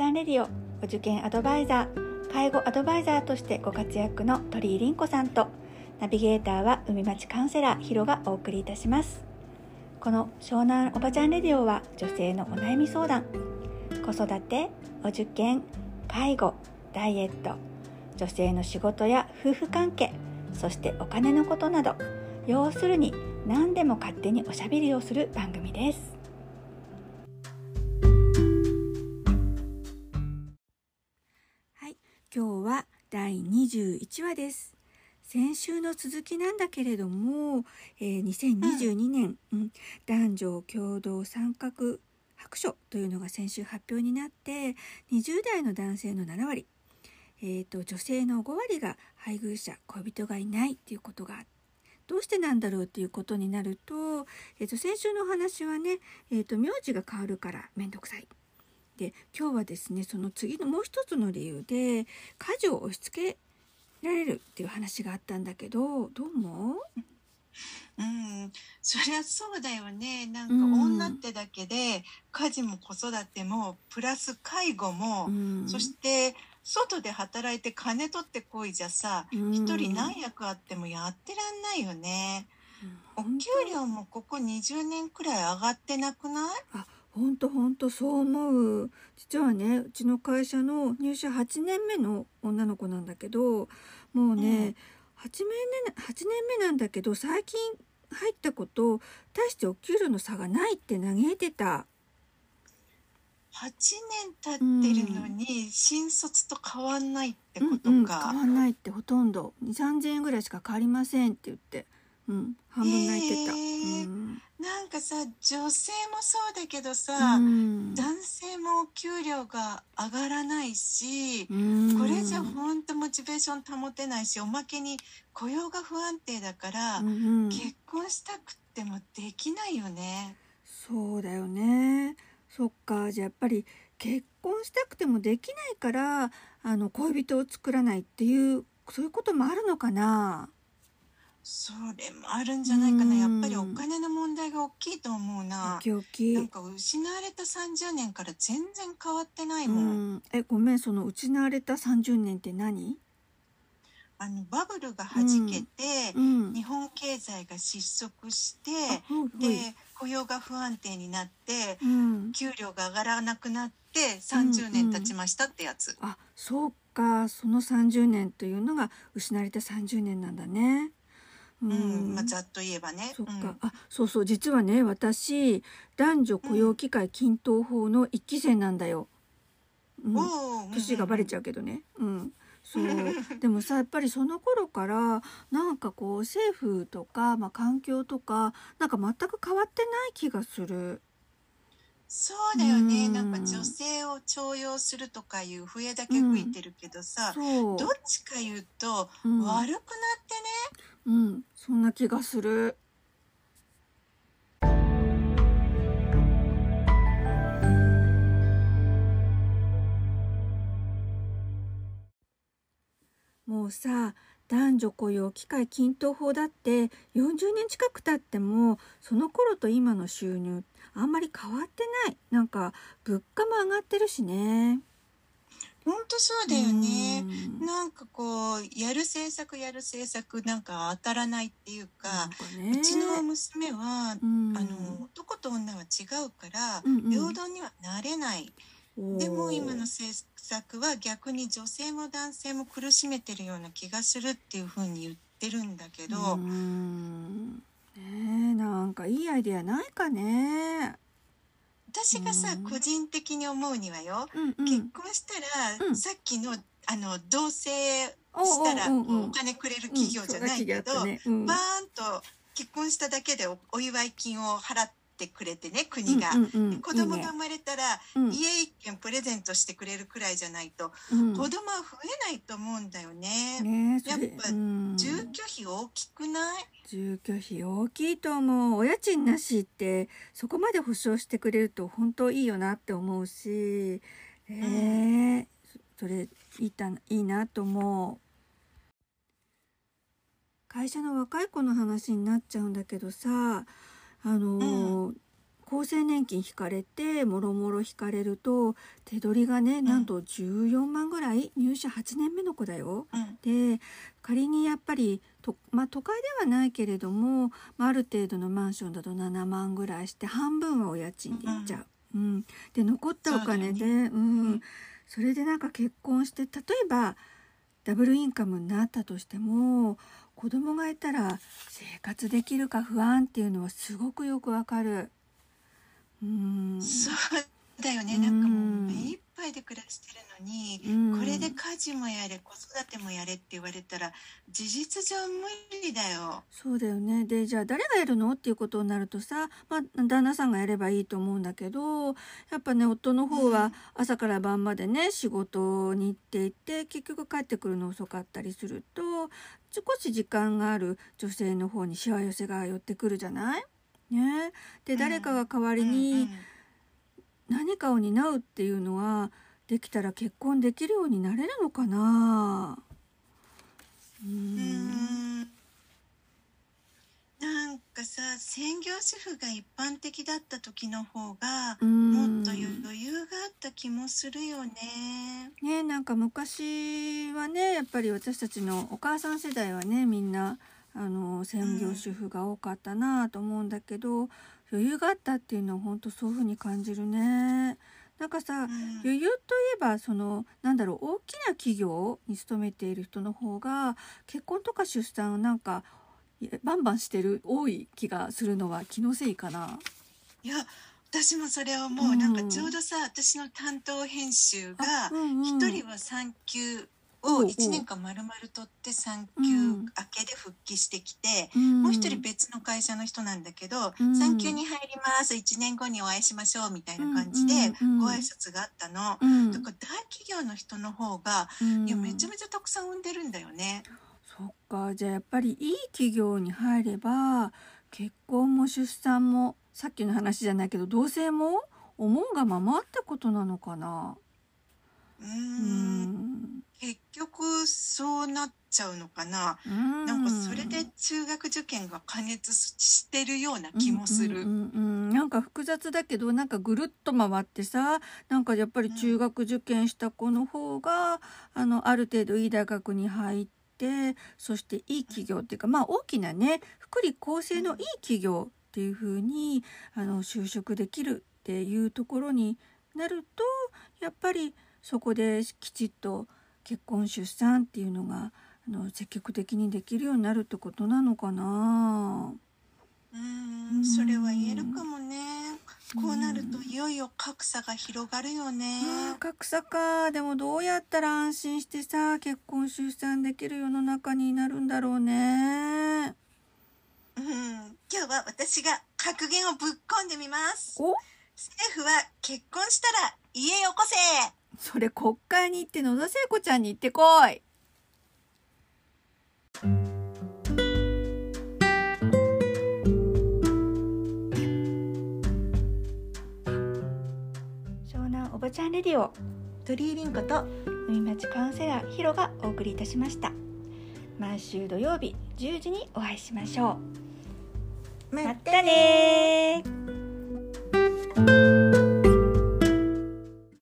ちゃんレディオお受験アドバイザー。介護アドバイザーとしてご活躍の鳥居凛子さんとナビゲーターは海町カウンセラーヒロがお送りいたします。この湘南おばちゃんレディオは女性のお悩み相談。子育てお受験介護ダイエット。女性の仕事や夫婦関係そしてお金のことなど。要するに何でも勝手におしゃべりをする番組です。第21話です。先週の続きなんだけれども、えー、2022年、うん、男女共同参画白書というのが先週発表になって20代の男性の7割、えーと、女性の5割が配偶者恋人がいないっていうことがどうしてなんだろうっていうことになると,、えーと、先週のお話はね、えーと、名字が変わるから面倒くさい。で今日はですねその次のもう一つの理由で家事を押し付けられるっていう話があったんだけどどう思う？うん、そりゃそうだよね。なんか女ってだけで、家事も子育ても、プラス介護も、うん、そして外で働いて金取ってこいじゃさ、一、うん、人何役あってもやってらんないよね。お給料もここ20年くらい上がってなくない？あ本当本当そう思う。実はねうちの会社の入社8年目の女の子なんだけどもうね、8年目 ,8 年目なんだけど最近入ったこと大してお給料の差がないって嘆いてた。8年経ってるのに、新卒と変わんないってことか、うんうん、変わんないってほとんど。2 3 0 0円ぐらいしか変わりませんって言って、うん、半分泣いてた。えー。うん。なんかさ女性もそうだけどさ、うん、男性も給料が上がらないし、うん、これじゃほんとモチベーション保てないしおまけに雇用が不安定だから、うん、結婚したくってもできないよね。そうだよね。そっか。じゃあやっぱり結婚したくてもできないからあの恋人を作らないっていうそういうこともあるのかな？それもあるんじゃないかな。やっぱりお金の問題が大きいと思うな。大き。なんか失われた30年から全然変わってないもん。んえ、ごめん、その失われた30年って何？あのバブルがはじけて、うんうん、日本経済が失速して、で雇用が不安定になって、うん、給料が上がらなくなって30年経ちましたってやつ。うんうん、あそうかその30年というのが失われた30年なんだね。うん、まあ、ざっと言えばね。そっか、うん、あ、そうそう、実はね、私、男女雇用機会均等法の一期生なんだよ。うん、年がバレちゃうけどね。うん。そう。でもさやっぱりその頃からなんかこう政府とか、まあ、環境とかなんか全く変わってない気がする。そうだよね、ん、なんか女性を重用するとかいう笛だけ吹いてるけどさ、うん、どっちか言うと、悪くなってねうん、そんな気がする。もうさ男女雇用機会均等法だって40年近く経ってもその頃と今の収入あんまり変わってないなんか物価も上がってるしね。本当そうだよね。なんかこう、やる政策やる政策なんか当たらないっていうか、かね、うちの娘は、あの、男と女は違うから、平等にはなれない。でも今の政策は逆に女性も男性も苦しめてるような気がするっていうふうに言ってるんだけど。ねえ、なんかいいアイデアないかね。私がさ、個人的に思うにはよ、うんうん、結婚したら、うん、さっきのあの同棲したらお金くれる企業じゃないけど、ね。うん、バーンと結婚しただけでお祝い金を払ってくれてね国が、うんうんうん、子供が生まれたら、いい家一軒プレゼントしてくれるくらいじゃないと、うん、子供は増えないと思うんだよね。ねやっぱ、住居費大きくない？住居費大きいと思う。お家賃なしってそこまで保証してくれると本当いいよなって思うしえー、それいいたいいなと思う。会社の若い子の話になっちゃうんだけどさあの、うん、厚生年金引かれてもろもろ引かれると手取りがねなんと14万ぐらい、入社8年目の子だよ。うん、で仮にやっぱりと、まあ、都会ではないけれども、まあ、ある程度のマンションだと7万ぐらいして半分はお家賃でいっちゃう。うん、うん、で残ったお金でう、ね、うん、それでなんか結婚して例えばダブルインカムになったとしても子供がいたら生活できるか不安っていうのはすごくよくわかる。うん。そうだよね。なんかもう目いっで暮らしてるのに、うん、これで家事もやれ子育てもやれって言われたら事実上無理だよ。そうだよね。でじゃあ誰がやるのっていうことになるとさ、まあ、旦那さんがやればいいと思うんだけどやっぱね夫の方は朝から晩までね仕事に行っていて結局帰ってくるの遅かったりすると少し時間がある女性の方にしわ寄せが寄ってくるじゃない？ね、で誰かが代わりに何かを担うっていうのはできたら結婚できるようになれるのかな？うん。なんかさ専業主婦が一般的だった時の方がもっと余裕があった気もするよね。ねなんか昔はねやっぱり私たちのお母さん世代はねみんなあの専業主婦が多かったなと思うんだけど、うん、余裕があったっていうのは本当そういうふうに感じるね。なんかさ、うん、余裕といえばそのなんだろう大きな企業に勤めている人の方が結婚とか出産をなんかバンバンしてる多い気がするのは気のせいかな。いや私もそれはもう、うん、なんかちょうどさ私の担当編集が一、人は産休を1年間丸々取って産休明けで復帰してきて、うん、もう一人別の会社の人なんだけど、うん、産休に入ります1年後にお会いしましょうみたいな感じでご挨拶があったの、うん、だから大企業の人の方が、いやめちゃめちゃたくさん産んでるんだよね。そっか。じゃあやっぱりいい企業に入れば結婚も出産もさっきの話じゃないけど同棲も思うがままあったことなのかな？うん。結局そうなっちゃうのかな。ん。なんかそれで中学受験が加熱してるような気もする。うんうんうん、なんか複雑だけどなんかぐるっと回ってさなんかやっぱり中学受験した子の方が、うん、あのある程度いい大学に入ってそしていい企業っていうかまあ大きなね福利厚生のいい企業っていう風にあの就職できるっていうところになるとやっぱりそこできちっと結婚出産っていうのがあの積極的にできるようになるってことなのかな？うんそれは言えるかもね。こうなるといよいよ格差が広がるよね。格差か。でもどうやったら安心してさ結婚出産できる世の中になるんだろうね。うん。今日は私が格言をぶっ込んでみます。お？政府は結婚したら家よこせそれ国会に行って野田聖子ちゃんに行ってこい。湘南おばちゃんレディオ鳥居凛子と海町カウンセラーヒロがお送りいたしました。毎週土曜日10時にお会いしましょう。またね